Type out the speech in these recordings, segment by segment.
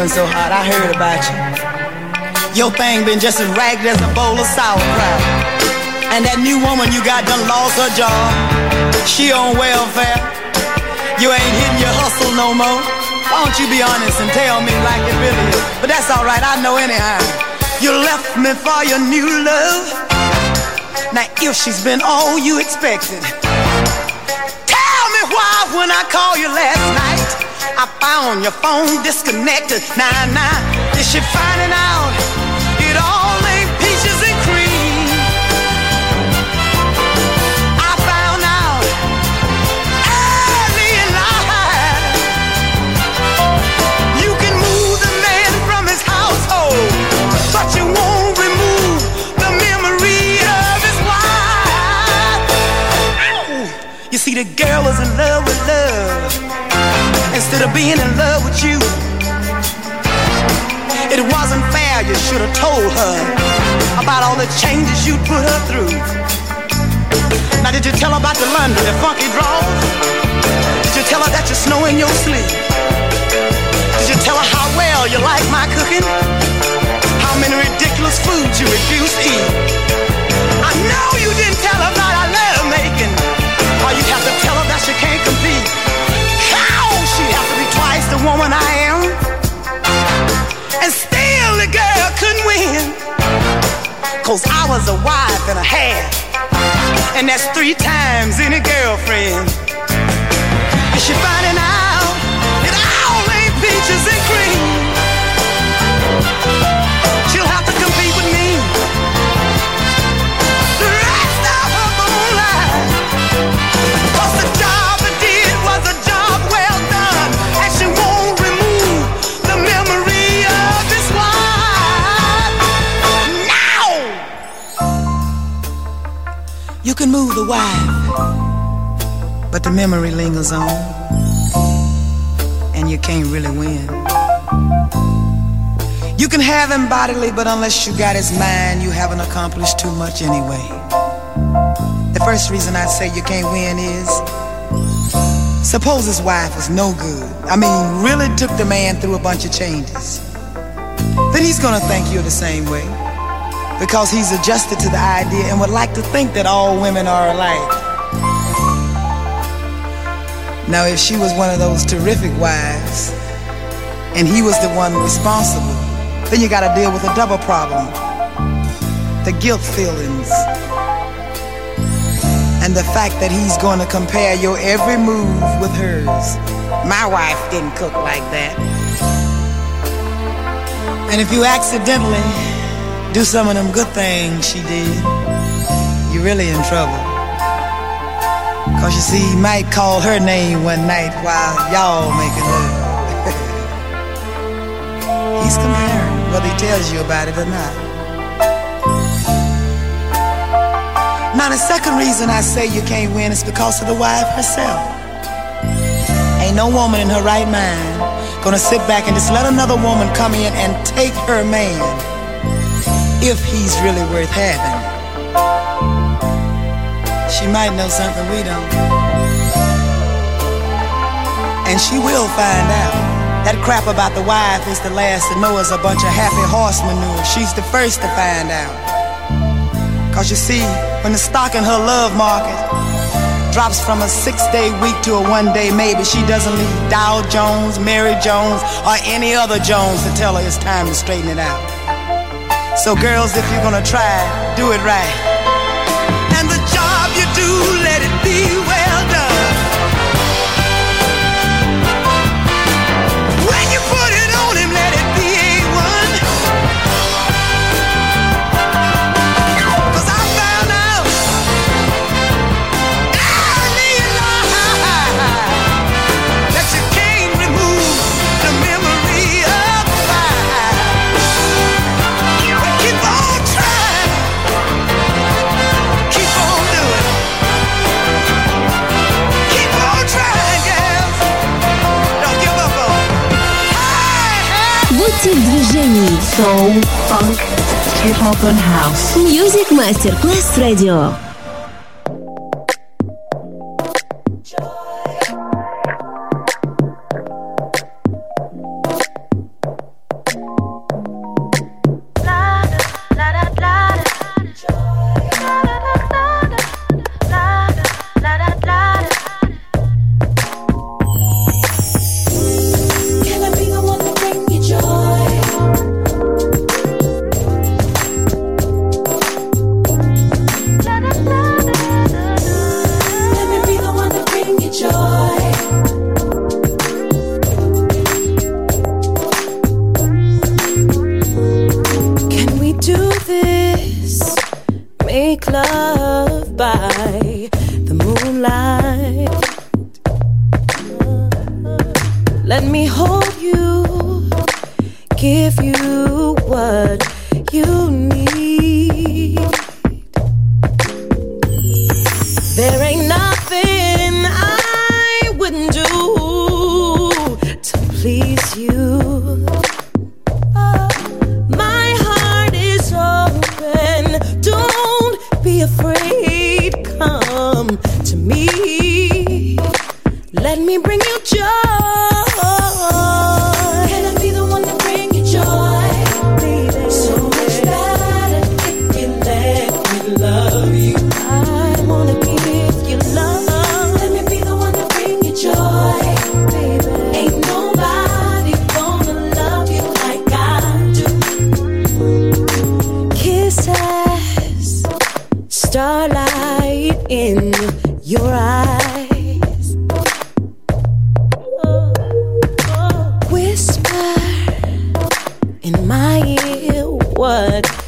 Gally. thing been just as ragged as a bowl of sauerkraut. And that new woman you got done lost her job. She on welfare. You ain't hitting your hustle no more. Why don't you be honest and tell me like it really is? But that's alright, I know anyhow. You left me for your new love. Now if she's been all you expected, tell me why when I called you last night, I found your phone disconnected. Nah, nah, is she finding out? It all ain't peaches and cream. I found out early in life. You can move the man from his household, but you won't remove the memory of his wife. You see, the girl is in love with love instead of being in love with you. It wasn't fair, you should have told her about all the changes you'd put her through. Now, did you tell her about the London, the funky drawers? Did you tell her that you snow in your sleep? Did you tell her how well you like my cooking? How many ridiculous foods you refuse to eat? I know you didn't tell her about our love was a wife and a half. And that's three times any girlfriend. Is she finding out that all ain't peaches and cream? She'll have to compete You can move the wife, but the memory lingers on, and you can't really win. You can have him bodily, but unless you got his mind, you haven't accomplished too much anyway. The first reason I say you can't win is suppose his wife is no good. I mean, really took the man through a bunch of changes. Then he's gonna think you're the same way because he's adjusted to the idea and would like to think that all women are alike. Now, if she was one of those terrific wives and he was the one responsible, then you gotta deal with a double problem the guilt feelings and the fact that he's gonna compare your every move with hers. My wife didn't cook like that. And if you accidentally do some of them good things she did, you're really in trouble. Cause you see, he might call her name one night while y'all making love. He's comparing, whether he tells you about it or not. Now, the second reason I say you can't win is because of the wife herself. Ain't no woman in her right mind gonna sit back and just let another woman come in and take her man if he's really worth having. She might know something we don't. And she will find out. That crap about the wife is the last to know is a bunch of happy horse manure. She's the first to find out. Cause you see, when the stock in her love market drops from a six day week to a one day maybe, she doesn't leave Dow Jones, Mary Jones, or any other Jones to tell her it's time to straighten it out. So, girls, if you're gonna try, do it right. And the job you do, let it Money, Soul, Funk, Hip Hop and House. Music Masterclass Radio. What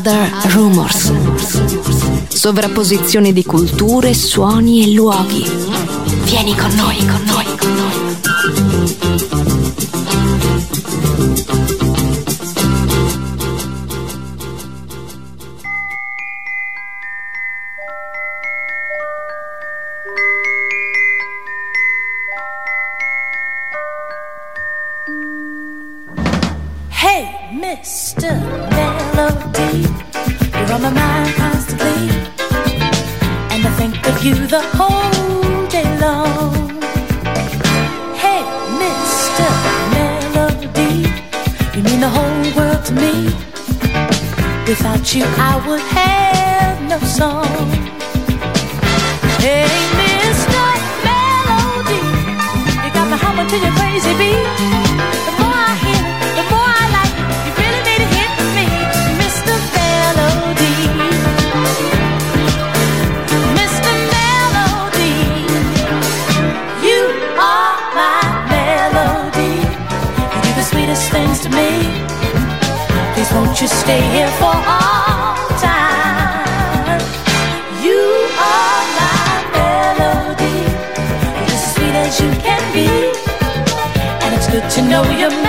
Other Rumors. Sovrapposizione di culture, suoni e luoghi. Vieni con noi, con noi, con noi. Would have no song. Hey, Mr. Melody, you got me humming to your crazy beat. The more I hear the more I like it. You really made it hit me, Mr. Melody. Mr. Melody, you are my melody. You do the sweetest things to me. Please won't you stay here for all know you're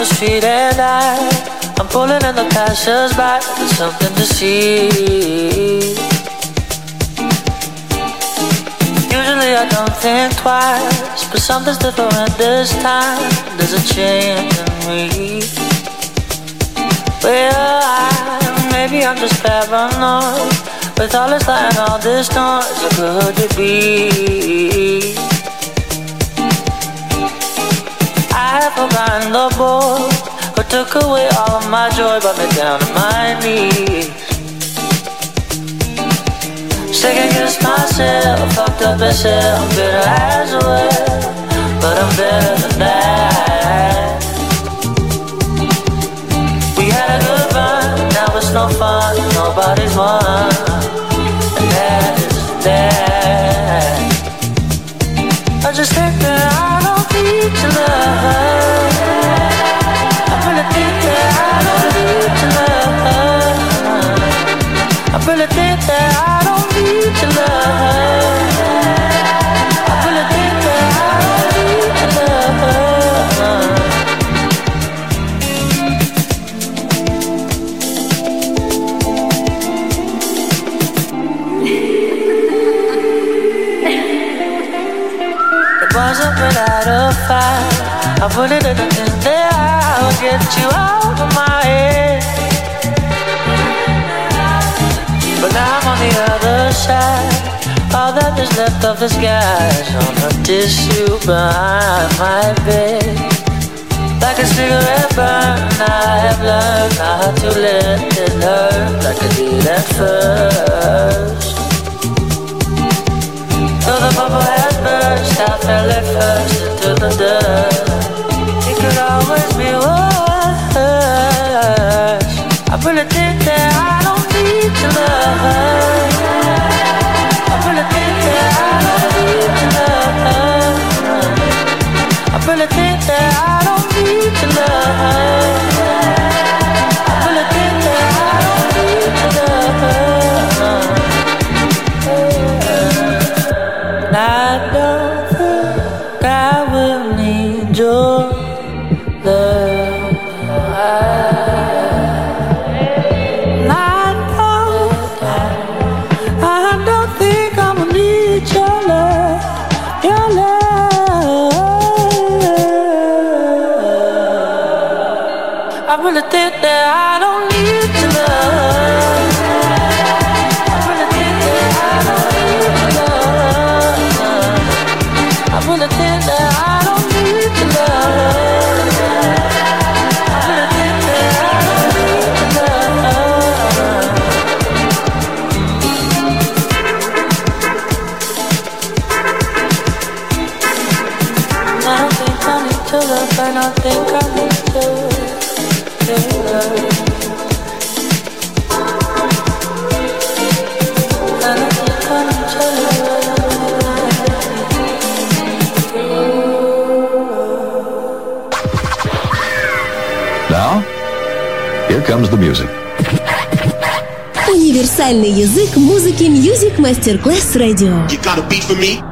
street and I I'm pulling in the passers-by There's something to see. Usually I don't think twice But something's different this time. There's a change in me. Well, I, maybe I'm just paranoid. With all this light and all this noise Or could it be Forgotten the boy who took away all of my joy, brought me down to my knees. Second guess myself, fucked up as hell, I'm bitter as well, but I'm better than that. We had a good run, now it's no fun, nobody's won, and that is that. I just think that I don't need to love. Love. I really think that I don't need to love. wasn't without. I it in, in there, I'll get you out of my head. side. All that is left of the skies on a tissue behind my bed. Like a cigarette burn, I have learned how to let it hurt like I did at first. Though the bubble had burst, I fell at first into the dust. It could always be worse. I really think that I don't need to love. I really think that I don't need your love. comes the music. Универсальный язык музыки Music Masterclass Radio. You got a beat for me?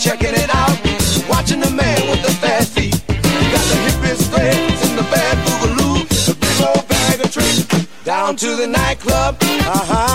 checking it out, watching the man with the fast feet. He Got the hippest threads in the bad boogaloo, the big old bag of tricks. Down to the nightclub, uh huh.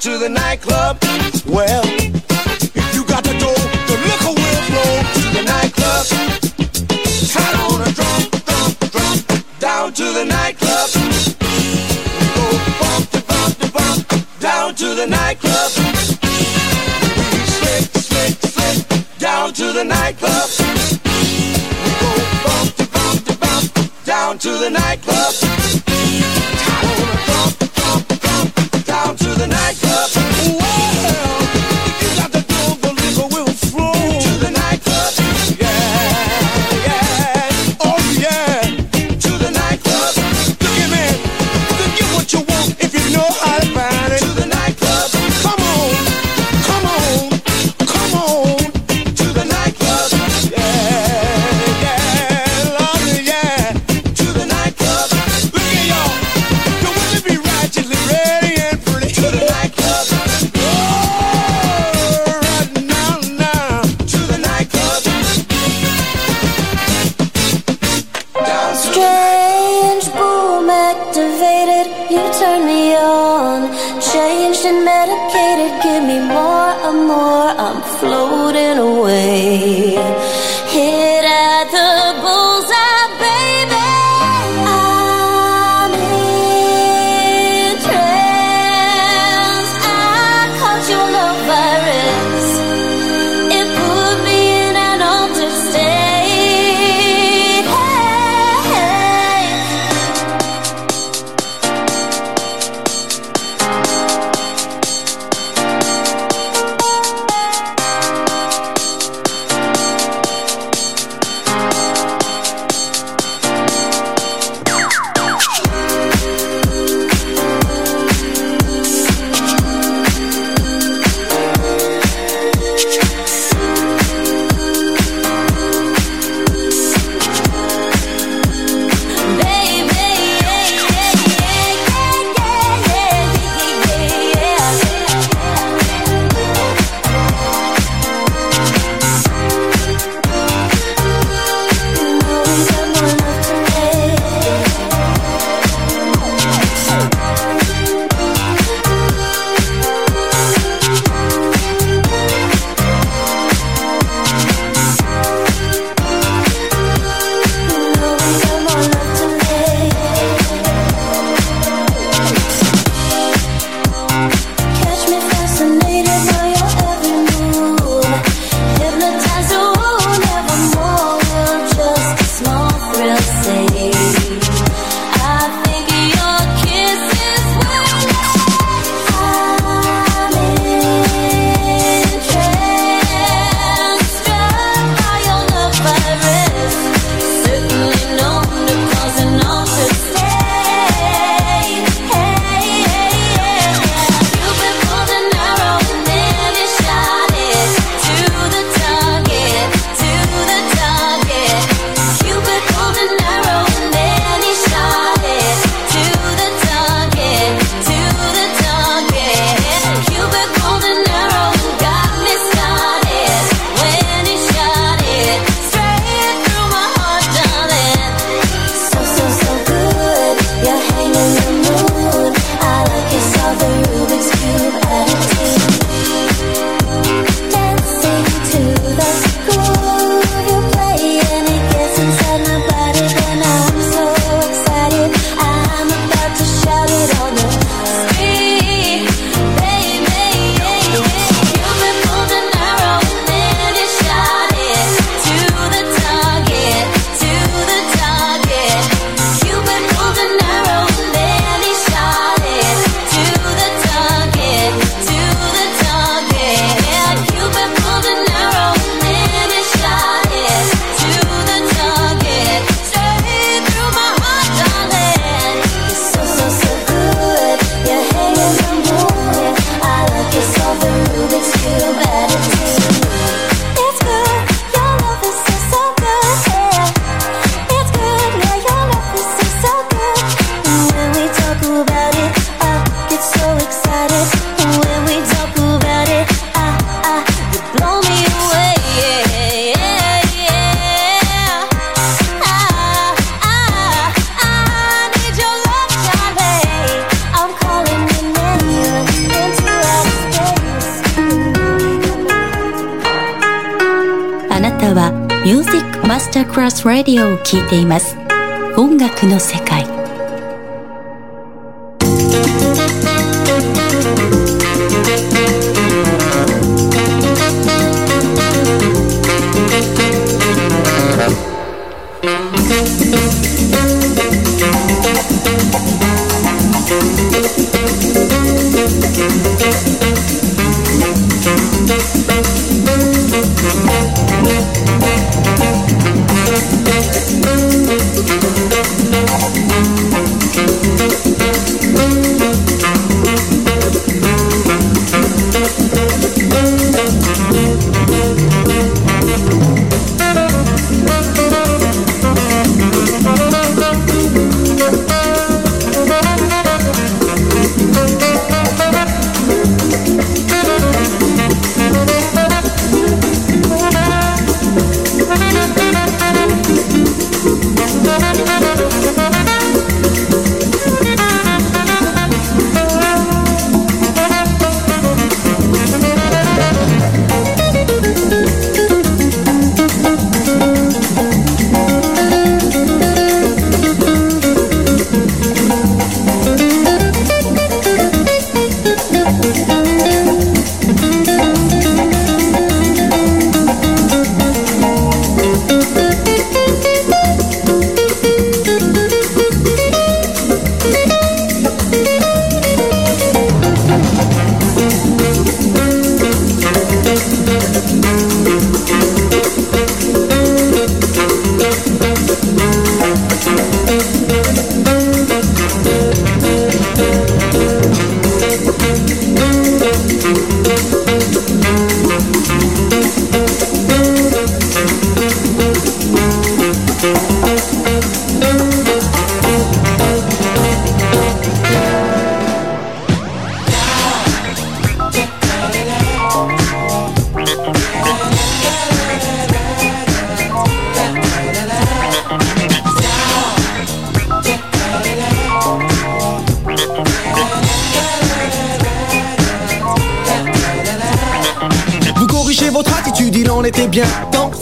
to the nightclub? Well, if you got the dough, the liquor will flow to the nightclub. Turn on a drum, drum, drum, down to the nightclub. We go bump, da, bump, da, bump, down to the nightclub. We slick, slick, slick, down to the nightclub. We go bump, da, bump, da, bump, down to the nightclub. 聞いています。Bien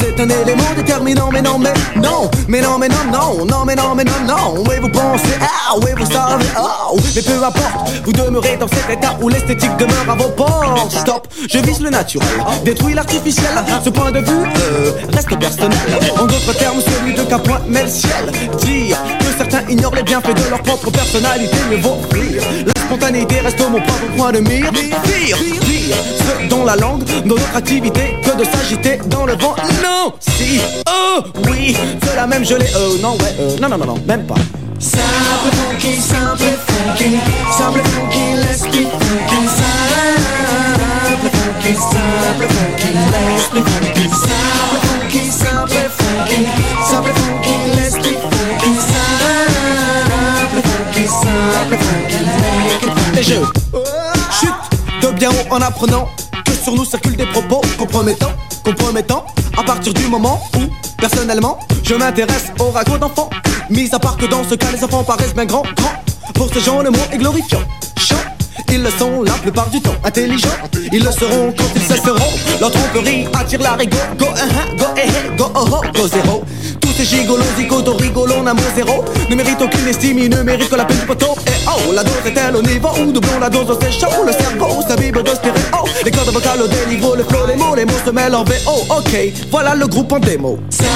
c'est un élément déterminant, mais non, mais non, mais non, mais non, non, non, mais non, mais non, non, oui, vous pensez, ah, oui, vous savez, oh, mais peu importe, vous demeurez dans cet état où l'esthétique demeure à vos portes. Stop, je vise le naturel, détruis l'artificiel, ce point de vue euh, reste personnel. En d'autres termes, celui de Capoin met le ciel. Dire certains ignorent les bienfaits de leur propre personnalité, mais vaut rire. La spontanéité reste mon propre point de mire. Pire, pire, ce dont la langue, dans notre activité, que de s'agiter dans le vent. Non, si, oh, oui, cela même je l'ai, euh, non, ouais, euh, non, non, non, non, même pas. Simple funky, simple funky, simple funky, let's be funky. Simple funky, simple funky, let's be funky. Simple funky, simple funky, chute de bien haut en apprenant que sur nous circulent des propos compromettants, compromettants. À partir du moment où, personnellement, je m'intéresse au ragot d'enfants. Mis à part que dans ce cas, les enfants paraissent bien grands, grands. Pour ces gens, le mot est glorifiant. Chant. Ils le sont la plupart du temps intelligents. Ils le seront quand ils cesseront. Leur tromperie attire la rigo. Go, uh -huh, go, eh, eh, go, oh, oh, go, zéro. Tous ces gigolos, zigotos, rigolons, amour zéro. Ne méritent aucune estime, ils ne méritent que la peine du poteau. Et oh, la dose est-elle au niveau où doublons la dose, c'est chaud. Le cerveau s'abibe de stéréo. Les cordes vocales au déniveau, le flow, les mots, les mots se mêlent en VO. Ok, voilà le groupe en démo. Simple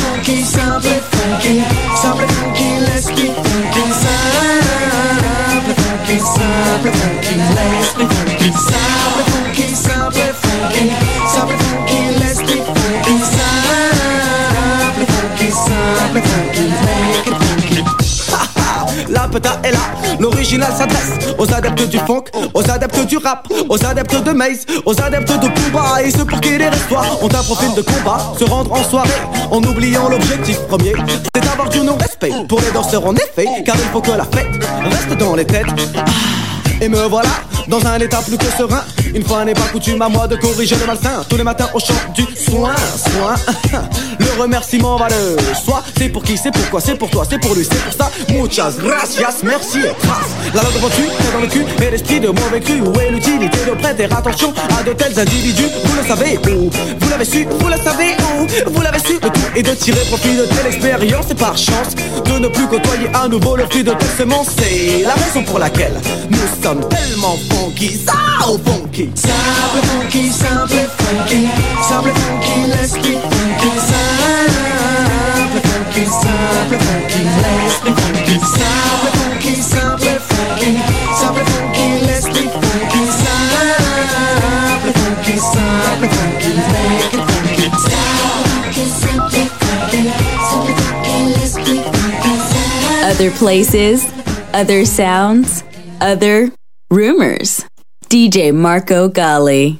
funky, simple funky, simple funky, let's be funky. Simple funky, simple funky, let's be funky. Simple funky, simple funky, simple funky, let's be funky. La peta est là, l'original s'adresse aux adeptes du funk, aux adeptes du rap, aux adeptes de Maze, aux adeptes de Pooba et ceux pour qui les restoirs ont un profil de combat, se rendre en soirée en oubliant l'objectif premier, c'est d'avoir du non-respect pour les danseurs en effet, car il faut que la fête reste dans les têtes. Ah, Et me voilà dans un état plus que serein. Une fois n'est pas coutume à moi de corriger le malsain. Tous les matins au chant du soin, soin. Le remerciement va le soi. C'est pour qui, c'est pourquoi, c'est pour toi, c'est pour lui, c'est pour ça. Muchas gracias, merci. La langue devant tu, t'es dans le cul, et l'esprit de mauvais cru. Où est l'utilité de prêter attention à de tels individus? Vous le savez où? Vous l'avez su, vous le savez où? Vous l'avez su, le tout est de tirer profit de telle expérience et par chance de ne plus côtoyer à nouveau le fruit de telle semence. C'est la raison pour laquelle nous sommes tellement funky, ça au funky. Simple funky, simple funky, simple funky, let's be funky. Simple funky, simple funky, let's be funky. Simple funky, simple funky, simple funky, let's be funky. Simple funky, simple funky, make it funky. Simple funky, simple funky, simple funky, let's be funky. Other places, other sounds, other rumors. DJ Marco Gally.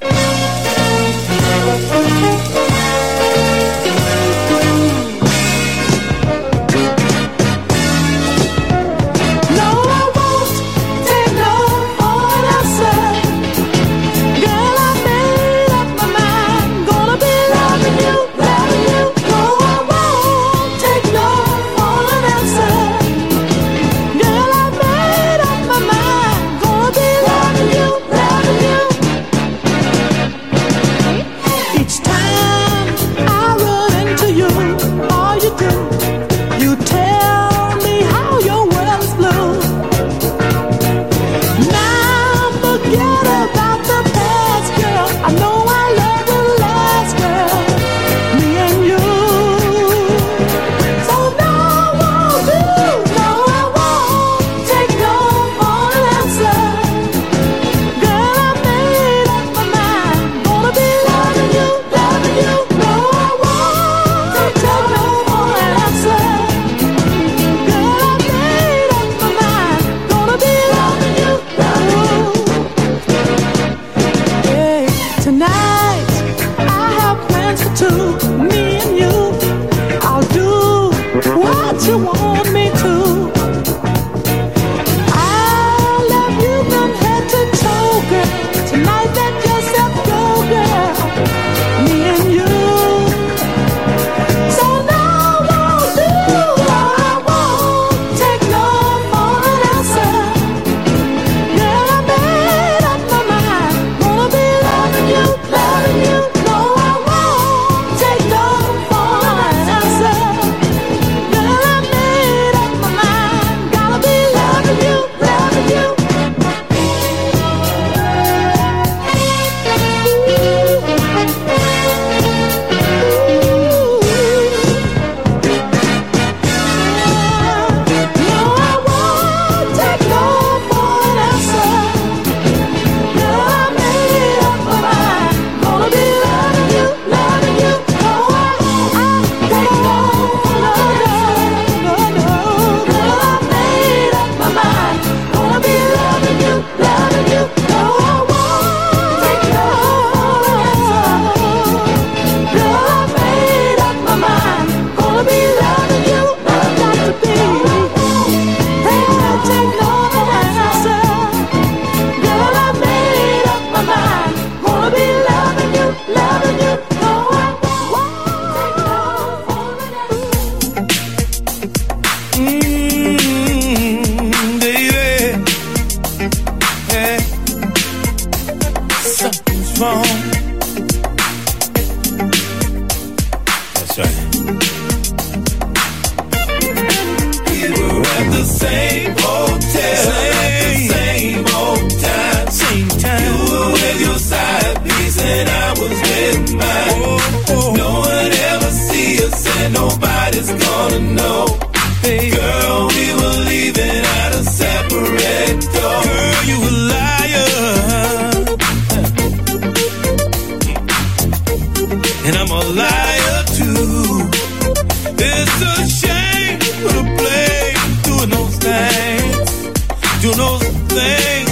you know things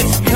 kids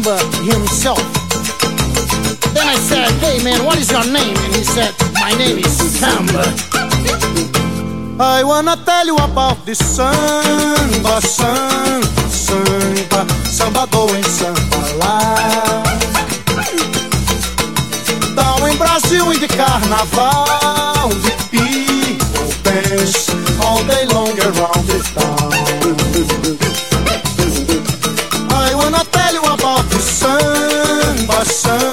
number himself. Then I said, hey man, what is your name? And he said, my name is Samba. I wanna tell you about the samba, samba, samba, samba going samba lá. Down in Brasil in the carnaval, de people dance all day long around the town. sun.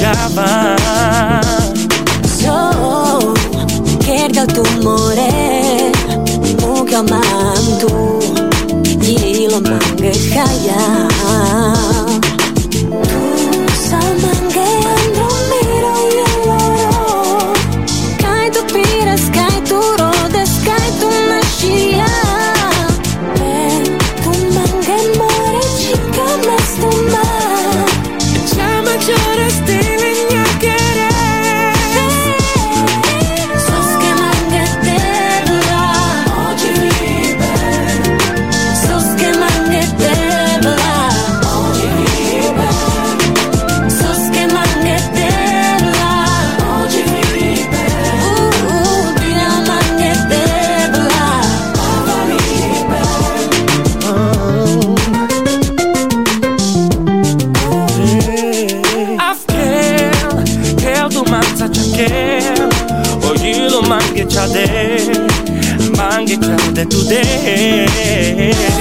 llama. So, kerga tu more, muka mantu, gila mangga kaya. de tu day.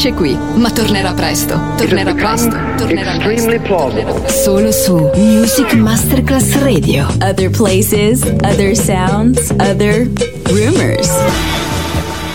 finisce qui, ma tornerà presto. Tornerà presto. Tornerà presto. Plausible. Solo su Music Masterclass Radio. Other places, other sounds, other rumors.